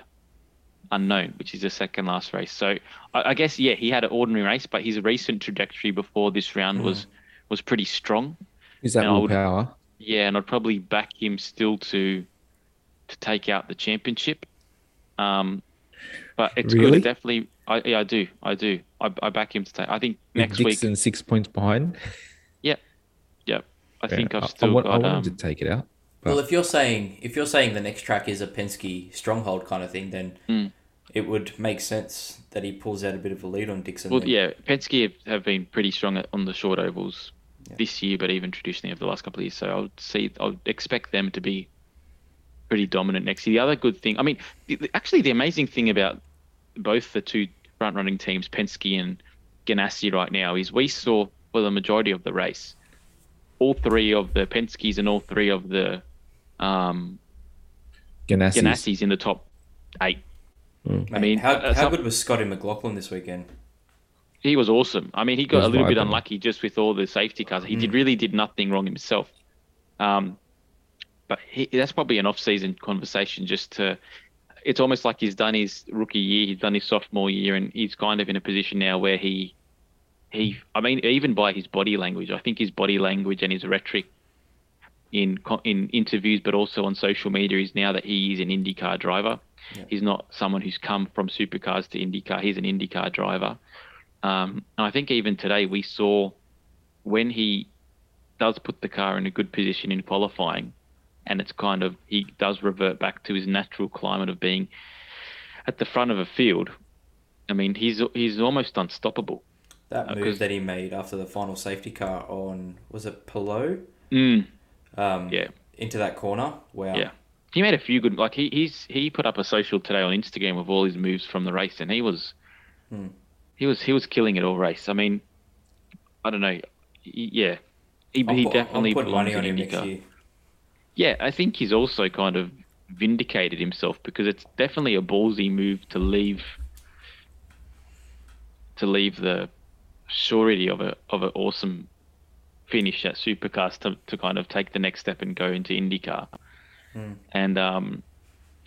unknown, which is the second last race. So I, I guess yeah, he had an ordinary race, but his recent trajectory before this round was was pretty strong. Is that And I would- Power? Yeah, and I'd probably back him still to to take out the championship. Um, but it's Really? good. Definitely, I yeah, I do, I do. I, I back him to take. I think With next week. Dixon six points behind. Yeah, yeah. I think I've still I, want, I got. want him Um, to take it out. But- Well, if you're saying if you're saying the next track is a Penske stronghold kind of thing, then Mm. it would make sense that he pulls out a bit of a lead on Dixon. well, then. yeah, Penske have, been pretty strong on the short ovals Yeah. this year, but even traditionally over the last couple of years. So I would see, I would expect them to be pretty dominant next year. The other good thing, I mean, actually, the amazing thing about both the two front running teams, Penske and Ganassi, right now, is we saw for the majority of the race, all three of the Penskes and all three of the um, Ganassi. Ganassis in the top eight. I mean, how, uh, how good was Scotty McLaughlin this weekend? he was awesome. I mean, he got was a little bit unlucky just with all the safety cars. He did Mm. really did nothing wrong himself. Um, but he, that's probably an off-season conversation. Just to, it's almost like he's done his rookie year, he's done his sophomore year, and he's kind of in a position now where he, he. I mean, even by his body language, I think his body language and his rhetoric in in interviews, but also on social media, is now that he is an IndyCar driver. Yeah. He's not someone who's come from supercars to IndyCar. He's an IndyCar driver. Um, and I think even today we saw when he does put the car in a good position in qualifying, and it's kind of he does revert back to his natural climate of being at the front of a field. I mean, he's he's almost unstoppable. That Uh, that he made after the final safety car on was it Palou? Mm, Um, Yeah. Into that corner. Wow. Yeah. he made a few good like he he's he put up a social today on Instagram of all his moves from the race, and he was Hmm. he was he was killing it all race. I mean, I don't know, he, yeah, he, I'm he definitely putting money on him next year. Yeah, I think he's also kind of vindicated himself because it's definitely a ballsy move to leave to leave the surety of a of an awesome finish at Supercars to, to kind of take the next step and go into IndyCar. Hmm. And um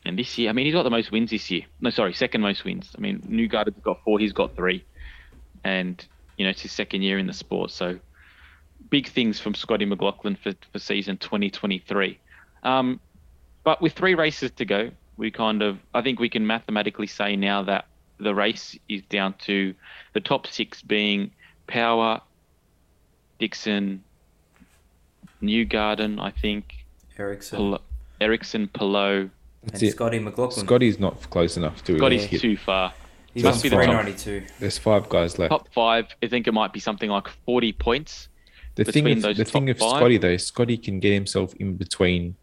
and this year, I mean, he's got the most wins this year. No, sorry, second most wins. I mean, Newgarden's got four, he's got three, and you know it's his second year in the sport, so big things from Scotty McLaughlin for, for season 2023. Um, but with three races to go, we kind of, I think we can mathematically say now that the race is down to the top six being Power, Dixon, Newgarden, I think, Ericsson Pal- Ericsson, Palou. That's and it. Scotty McLaughlin. Scotty's not close enough to Scotty's hit. too far. He's must be the top- 392. There's five guys left. Top five, I think it might be something like 40 points. the thing between with, those the thing of five. Scotty though, Scotty can get himself in between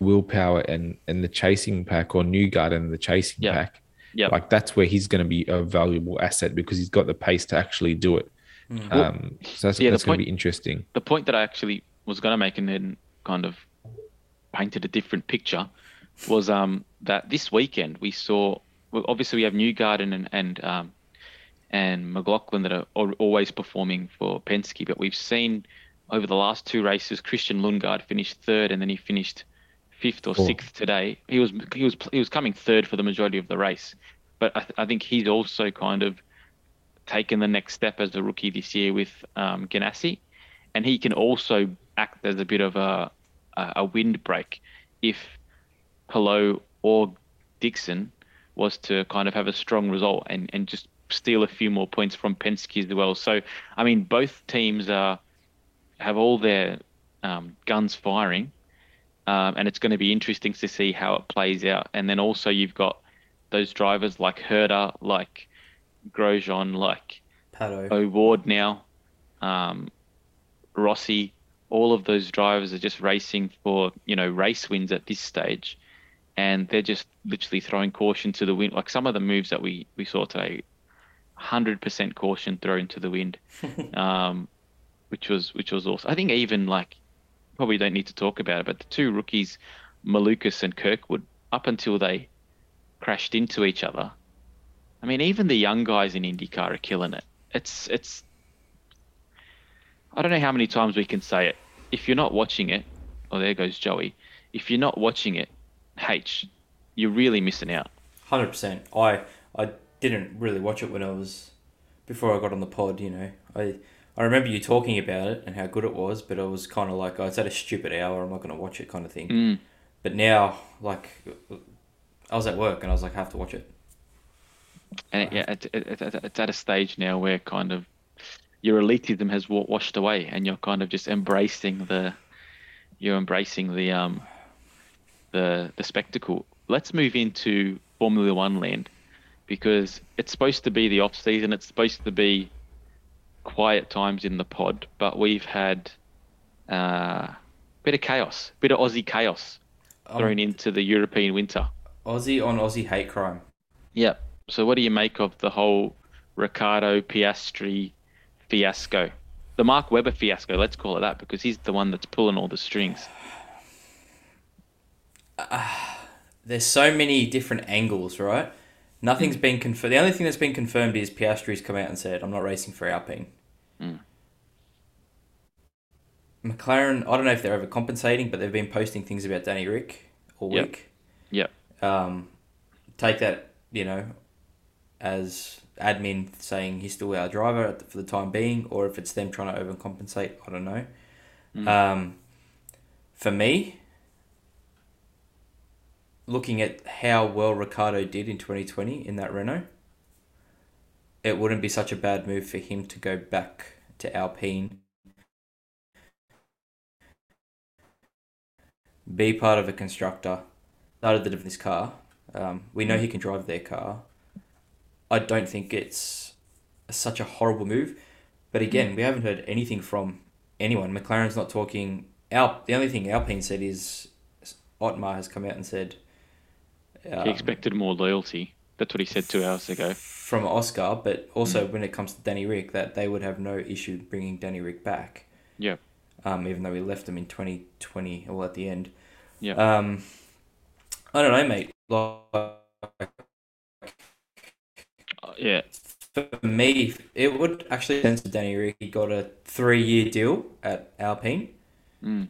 Will Power and and the chasing pack or Newgarden and the chasing Yeah. pack. Yeah. Like that's where he's going to be a valuable asset because he's got the pace to actually do it. Mm. Um, so that's, Yeah, the that's going point- to be interesting. the point that I actually was going to make and then kind of painted a different picture was um, that this weekend we saw well, obviously we have Newgarden and and um, and McLaughlin that are always performing for Penske, but we've seen over the last two races Christian Lundgaard finished third and then he finished fifth or Fourth. sixth today. He was he was he was coming third for the majority of the race, but I, th- I think he's also kind of taken the next step as a rookie this year with um, Ganassi, and he can also act as a bit of a a, windbreak if Palou or Dixon was to kind of have a strong result and, and just steal a few more points from Penske as well. So I mean, both teams are have all their um, guns firing, um, and it's going to be interesting to see how it plays out. And then also you've got those drivers like Herta, like Grosjean, like Pato. O'Ward now, um, Rossi, all of those drivers are just racing for you know race wins at this stage, and they're just literally throwing caution to the wind. Like some of the moves that we we saw today, hundred percent caution thrown to the wind, um, which was which was awesome. I think even like probably don't need to talk about it, but the two rookies, Malukas and Kirkwood, up until they crashed into each other. I mean, even the young guys in IndyCar are killing it. It's it's. I don't know how many times we can say it. If you're not watching it, oh, there goes Joey. If you're not watching it, H, you're really missing out. Hundred percent. I I didn't really watch it when I was before I got on the pod. You know, I I remember you talking about it and how good it was, but I was kind of like, oh, it's at a stupid hour. I'm not going to watch it, kind of thing. Mm. But now, like, I was at work and I was like, I have to watch it. And yeah, it, it, it, it's at a stage now where kind of your elitism has washed away, and you're kind of just embracing the, you're embracing the um, the the spectacle. Let's move into Formula One land, because it's supposed to be the off season. It's supposed to be quiet times in the pod, but we've had a uh, bit of chaos, bit of Aussie chaos thrown Um, into the European winter. Aussie on Aussie hate crime. Yeah. So what do you make of the whole Ricciardo Piastri fiasco? The Mark Webber fiasco, let's call it that, because he's the one that's pulling all the strings. There's so many different angles, right? Nothing's been confirmed. The only thing that's been confirmed is Piastri's come out and said, "I'm not racing for Alpine." Mm. McLaren, I don't know if they're overcompensating, but they've been posting things about Danny Rick all Yep. week. Yep. Um, take that, you know, as admin saying he's still our driver for the time being, or if it's them trying to overcompensate. I don't know. Mm. Um, for me, looking at how well Ricciardo did in 2020 in that Renault, it wouldn't be such a bad move for him to go back to Alpine, be part of a constructor, started the this car. Um, we know he can drive their car. I don't think it's such a horrible move, but again, we haven't heard anything from anyone. McLaren's not talking. Al, the only thing Alpine said is Otmar has come out and said um, He expected more loyalty. That's what he said two hours ago. from Oscar, but also when it comes to Danny Rick, that they would have no issue bringing Danny Rick back. Yeah. Um, even though we left him in twenty twenty, or at the end. Yeah. Um, I don't know, mate. Like, yeah. for me, it would actually sense Danny Rick he got a three-year deal at Alpine. Mm.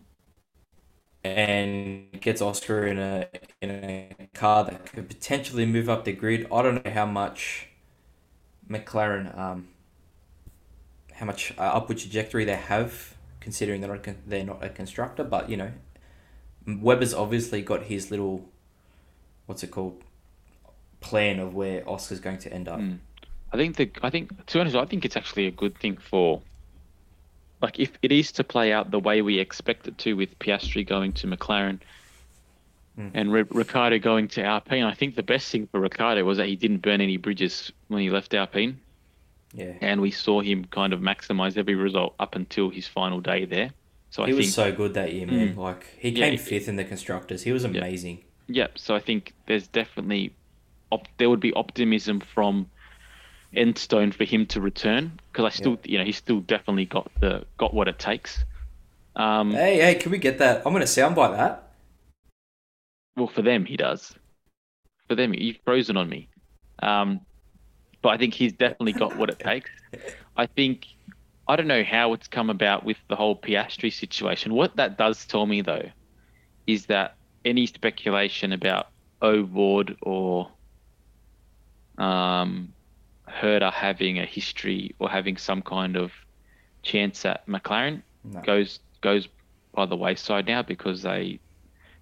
and gets Oscar in a in a car that could potentially move up the grid. I don't know how much McLaren um how much uh, upward trajectory they have considering they're not a they're not a constructor, but you know Webber's obviously got his little what's it called plan of where Oscar's going to end up. Mm. I think the I think to be honest, I think it's actually a good thing for like if it is to play out the way we expect it to with Piastri going to McLaren Mm. and R- Ricciardo going to Alpine. I think the best thing for Ricciardo was that he didn't burn any bridges when he left Alpine, Yeah. and we saw him kind of maximize every result up until his final day there. So I he think was so good that year, man. Like he Yeah, came fifth in the constructors. He was amazing. Yep. So I think there's definitely op- there would be optimism from Enstone for him to return because I still, you know, he's still definitely got the got what it takes. Um, Hey, hey, can we get that? I'm gonna soundbite that. well, for them he does. For them, you've frozen on me. Um, but I think he's definitely got what it takes. I think I don't know how it's come about with the whole Piastri situation. What that does tell me though is that any speculation about O'Ward or um, Herta having a history or having some kind of chance at McLaren No. goes goes by the wayside now because they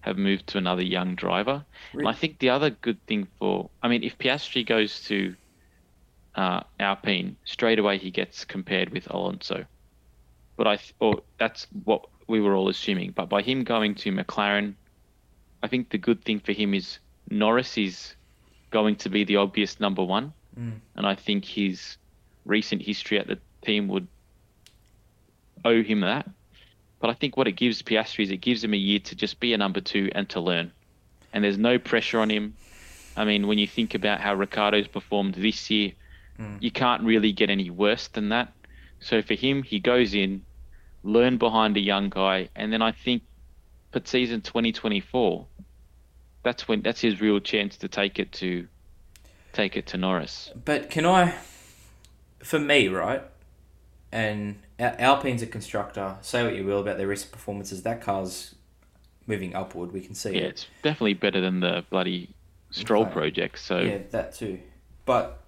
have moved to another young driver. And I think the other good thing for, I mean, if Piastri goes to uh, Alpine, straight away he gets compared with Alonso. But I, th- or that's what we were all assuming. But by him going to McLaren, I think the good thing for him is Norris is going to be the obvious number one, Mm. and I think his recent history at the team would owe him that. But I think what it gives Piastri is it gives him a year to just be a number two and to learn. And there's no pressure on him. I mean, when you think about how Ricciardo's performed this year, Mm. you can't really get any worse than that. So for him, he goes in, learn behind a young guy, and then I think for season 2024, that's when that's his real chance to take it to take it to Norris. But can I, for me, right? And Alpine's a constructor. Say what you will about their recent performances. That car's moving upward. We can see Yeah, it. it's definitely better than the bloody Stroll Okay. project. So Yeah, that too. But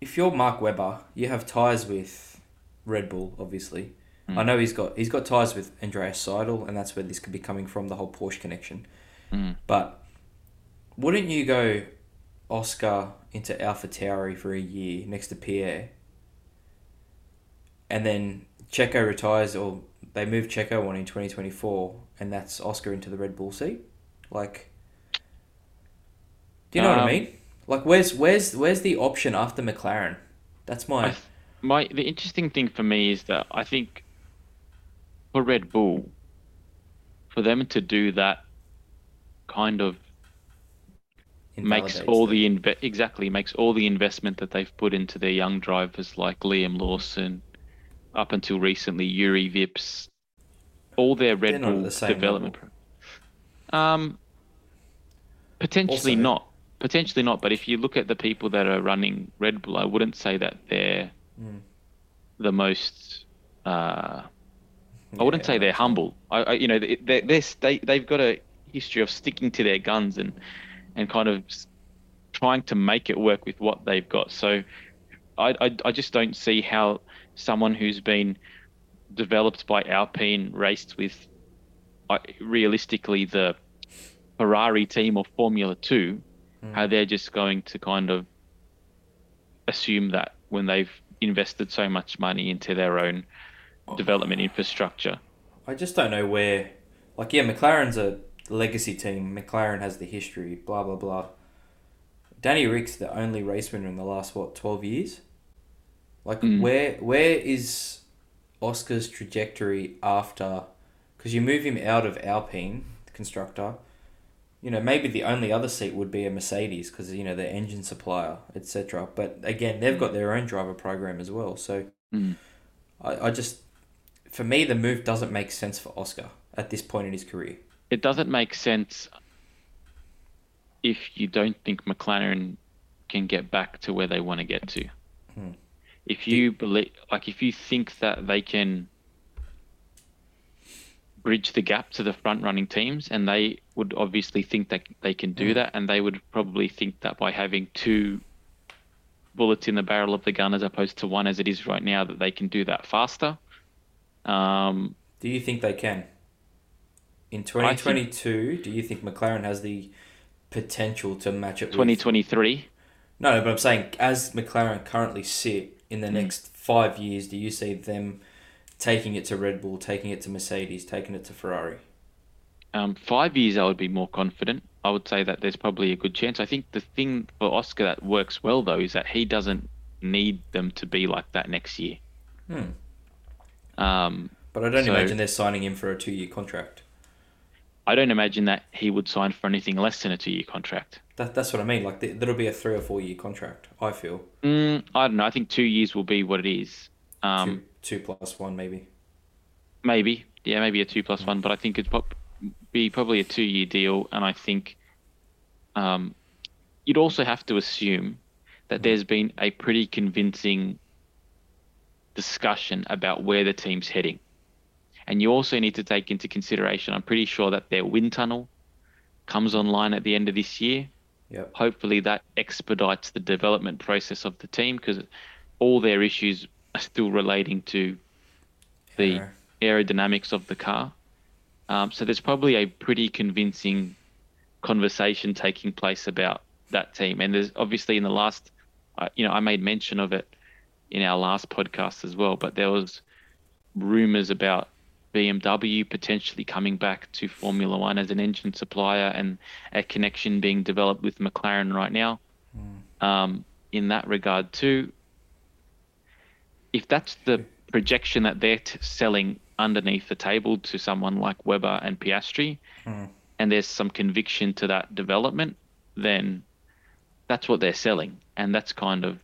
if you're Mark Webber, you have ties with Red Bull, obviously. I hmm. know he's got he's got ties with Andreas Seidl, and that's where this could be coming from, the whole Porsche connection. Mm. But wouldn't you go Oscar into Alpha Tauri for a year next to Pierre, and then Checo retires, or they move Checo on in twenty twenty four, and that's Oscar into the Red Bull seat? Like, do you know what I Um, mean? Like, where's where's where's the option after McLaren? That's my th- my the interesting thing for me is that I think for Red Bull, for them to do that, kind of makes all them. the inve- exactly makes all the investment that they've put into their young drivers like Liam Lawson, up until recently Jüri Vips, all their Red They're not at Bull the development. pro- Um, potentially Also- not. potentially not. But if you look at the people that are running Red Bull, I wouldn't say that they're Mm. the most. Uh, I wouldn't say they're humble. I, I you know, they they're, they they've got a history of sticking to their guns and and kind of trying to make it work with what they've got. So I I, I just don't see how someone who's been developed by Alpine, raced with uh, realistically the Ferrari team or Formula Two, Mm. how they're just going to kind of assume that when they've invested so much money into their own development infrastructure. I just don't know where. Like, yeah, McLaren's a legacy team. McLaren has the history. Blah blah blah. Danny Rick's the only race winner in the last what twelve years. Like, Mm. where where is Oscar's trajectory after? Because you move him out of Alpine, the constructor. You know, maybe the only other seat would be a Mercedes because you know the engine supplier, etc. But again, they've got their own driver program as well. So, Mm. I, I just, for me, the move doesn't make sense for Oscar at this point in his career. It doesn't make sense if you don't think McLaren can get back to where they want to get to. Hmm. If you believe, like, if you think that they can bridge the gap to the front running teams, and they would obviously think that they can do Hmm. that, and they would probably think that by having two bullets in the barrel of the gun as opposed to one as it is right now, that they can do that faster. Um, Do you think they can? In I think- 2022, do you think McLaren has the potential to match it with 2023. No, no, but I'm saying as McLaren currently sit in the next 5 years, do you see them taking it to Red Bull, taking it to Mercedes, taking it to Ferrari? Um, five years, I would be more confident. I would say that there's probably a good chance. I think the thing for Oscar that works well though is that he doesn't need them to be like that next year. Hmm. Um, But I don't So- imagine they're signing him for a 2-year contract. I don't imagine that he would sign for anything less than a two-year contract. That, that's what I mean. Like, th- that'll be a 3 or 4 year contract, I feel. Mm, I don't know. I think two years will be what it is. Um, two, 2 plus 1 maybe. Maybe, yeah, maybe a two plus one, but I think it'd prob- be probably a two-year deal, and I think um, you'd also have to assume that there's been a pretty convincing discussion about where the team's heading, and you also need to take into consideration. I'm pretty sure that their wind tunnel comes online at the end of this year. Yep. Hopefully, that expedites the development process of the team because all their issues are still relating to the aerodynamics of the car. Um, so there's probably a pretty convincing conversation taking place about that team. And there's obviously in the last, uh, you know, I made mention of it in our last podcast as well, but there was rumors about BMW potentially coming back to Formula One as an engine supplier and a connection being developed with McLaren right now. Um, in that regard too, if that's the projection that they're t- selling underneath the table to someone like Webber and Piastri, Hmm. and there's some conviction to that development, then that's what they're selling, and that's kind of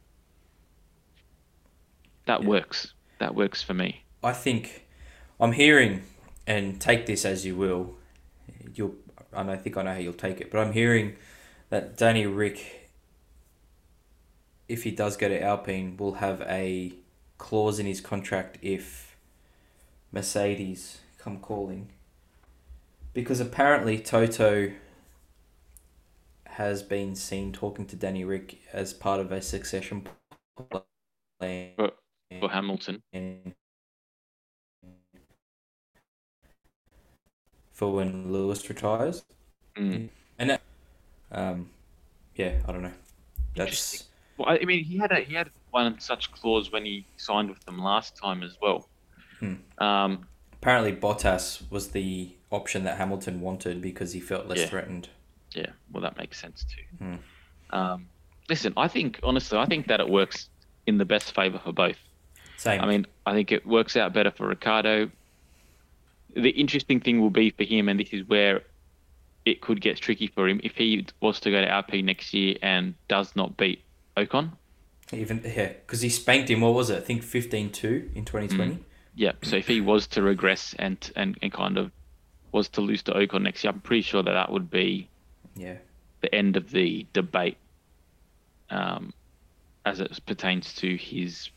that Yeah. works. That works for me. I think I'm hearing, and take this as you will. You'll, and I think I know how you'll take it, but I'm hearing that Danny Rick, if he does go to Alpine, will have a clause in his contract if Mercedes come calling, because apparently Toto has been seen talking to Danny Rick as part of a succession plan. For, for Hamilton, for when Lewis retires. Mm. And that, um, yeah, I don't know. That's Well, I mean, he had a he had one such clause when he signed with them last time as well. Hmm. Um, apparently Bottas was the option that Hamilton wanted because he felt less Yeah. threatened. yeah, well, that makes sense too. Hmm. Um, listen, I think honestly, I think that it works in the best favor for both. Same. I mean, I think it works out better for Ricciardo. The interesting thing will be for him, and this is where it could get tricky for him, if he was to go to RP next year and does not beat Ocon. even yeah, because he spanked him. What was it? I think 15-2 in twenty twenty. Yeah, so if he was to regress and, and, and kind of was to lose to Ocon next year, I'm pretty sure that that would be Yeah. the end of the debate um, as it pertains to his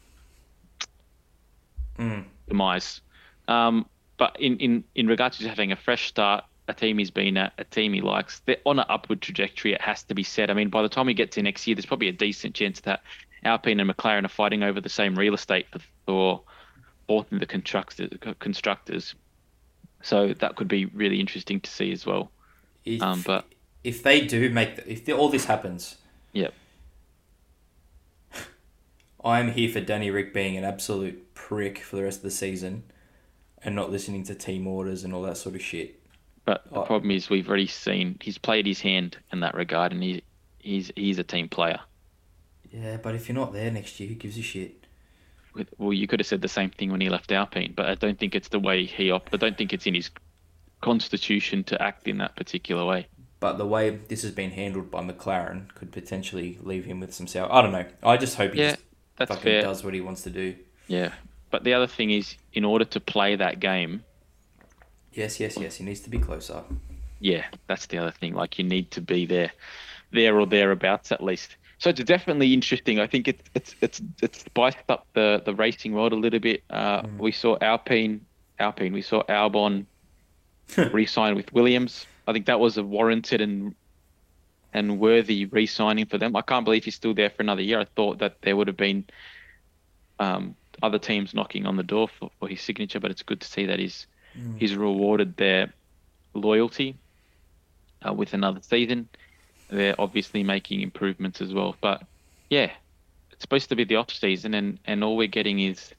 Mm. demise. Um, but in, in, in regards to having a fresh start, a team he's been at, a team he likes, they're on an upward trajectory, it has to be said. I mean, by the time we get to next year, there's probably a decent chance that Alpine and McLaren are fighting over the same real estate for, for both of the constructors, constructors. So that could be really interesting to see as well. If, Um, but if they do make, the, if the, all this happens, yeah, I'm here for Danny Rick being an absolute prick for the rest of the season, and not listening to team orders and all that sort of shit. but the Oh. problem is we've already seen he's played his hand in that regard, and he he's he's a team player. Yeah, but if you're not there next year, who gives a shit? with, well, you could have said the same thing when he left Alpine, but I don't think it's the way he op- I don't think it's in his constitution to act in that particular way. But the way this has been handled by McLaren could potentially leave him with some sour. I don't know. I just hope he Yeah, just fucking fair. does what he wants to do. Yeah, but the other thing is, in order to play that game, Yes, yes, yes. He needs to be closer. yeah, that's the other thing. Like you need to be there, there or thereabouts at least. So it's definitely interesting. I think it's it's it's it's spiced up the the racing world a little bit. Uh, We saw Alpine, Alpine. We saw Albon re-sign with Williams. I think that was a warranted and and worthy re-signing for them. I can't believe he's still there for another year. I thought that there would have been um, other teams knocking on the door for, for his signature, but it's good to see that he's he's rewarded their loyalty uh, with another season. They're obviously making improvements as well, but yeah, it's supposed to be the off season, and, and all we're getting is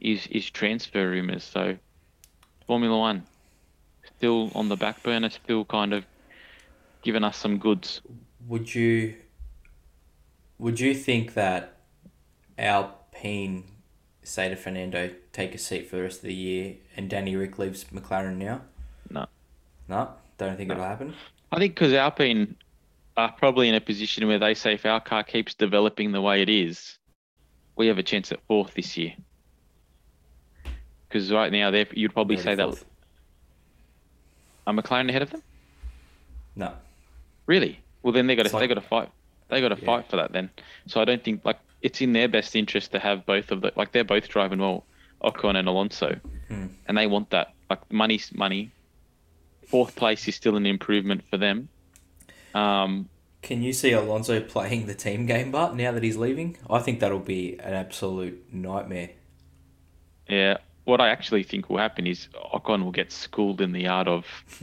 is is transfer rumors. So Formula One still on the back burner, still kind of giving us some goods. Would you would you think that Alpine say to Fernando take a seat for the rest of the year and Danny Rick leaves McLaren now? No. No, don't think it'll happen. I think because Alpine are probably in a position where they say if our car keeps developing the way it is, we have a chance at fourth this year. Because right now, they're- you'd probably say or that fourth. are McLaren ahead of them. No. Really? Well, then they got to like- they got to fight. They got to Yeah. fight for that then. So I don't think like it's in their best interest to have both of the like they're both driving well, Ocon and Alonso, Hmm. and they want that. Like money's money. Fourth place is still an improvement for them. Um, Can you see Alonso playing the team game but now that he's leaving? I think that'll be an absolute nightmare. yeah. What I actually think will happen is Ocon will get schooled in the art of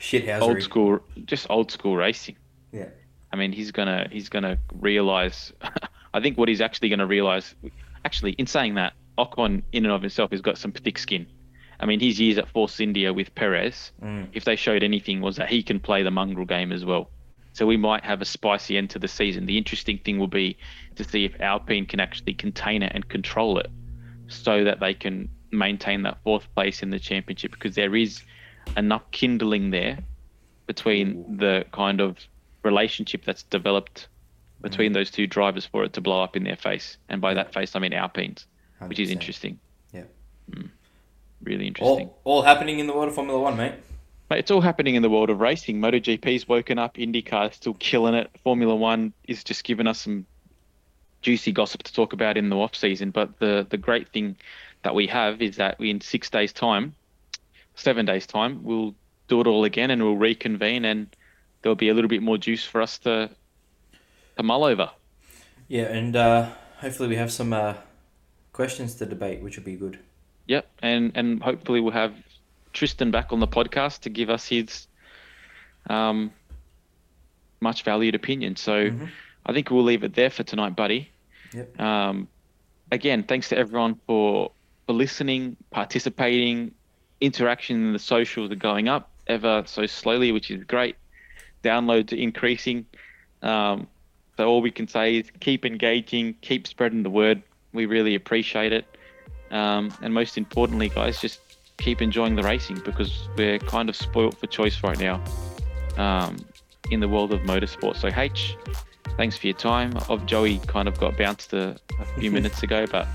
Shithousery. old school, just old school racing. Yeah. I mean, he's gonna he's gonna realize. I think what he's actually gonna realize, actually, in saying that, Ocon in and of himself has got some thick skin. I mean, his years at Force India with Perez, Mm. if they showed anything, was that he can play the mongrel game as well. So we might have a spicy end to the season. The interesting thing will be to see if Alpine can actually contain it and control it, so that they can maintain that fourth place in the championship. Because there is enough kindling there between the kind of relationship that's developed between mm. those two drivers for it to blow up in their face. And by that face, I mean Alpines, which is interesting. Yeah. Mm. Really interesting. All, all happening in the world of Formula One, mate. But it's all happening in the world of racing. MotoGP's woken up, IndyCar's still killing it. Formula One is just giving us some juicy gossip to talk about in the off season. But the the great thing that we have is that we in six days' time, seven days' time, we'll do it all again and we'll reconvene and there'll be a little bit more juice for us to to mull over. Yeah, and uh, hopefully we have some uh, questions to debate, which will be good. Yep, and and hopefully we'll have Tristan back on the podcast to give us his um, much valued opinion. So Mhm. I think we'll leave it there for tonight, buddy. Yep. Um, again, thanks to everyone for for listening, participating, interaction in the socials are going up ever so slowly, which is great. Downloads are increasing. Um, so all we can say is keep engaging, keep spreading the word. We really appreciate it. Um, and most importantly, guys, just keep enjoying the racing because we're kind of spoilt for choice right now um, in the world of motorsport. So, H, thanks for your time. Of Joey kind of got bounced a, a few minutes ago, but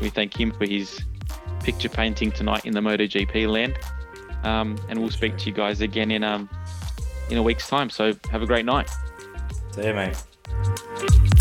we thank him for his picture painting tonight in the MotoGP land. Um, and we'll speak to you guys again in um, in a week's time. So have a great night. See you, mate. Thank you.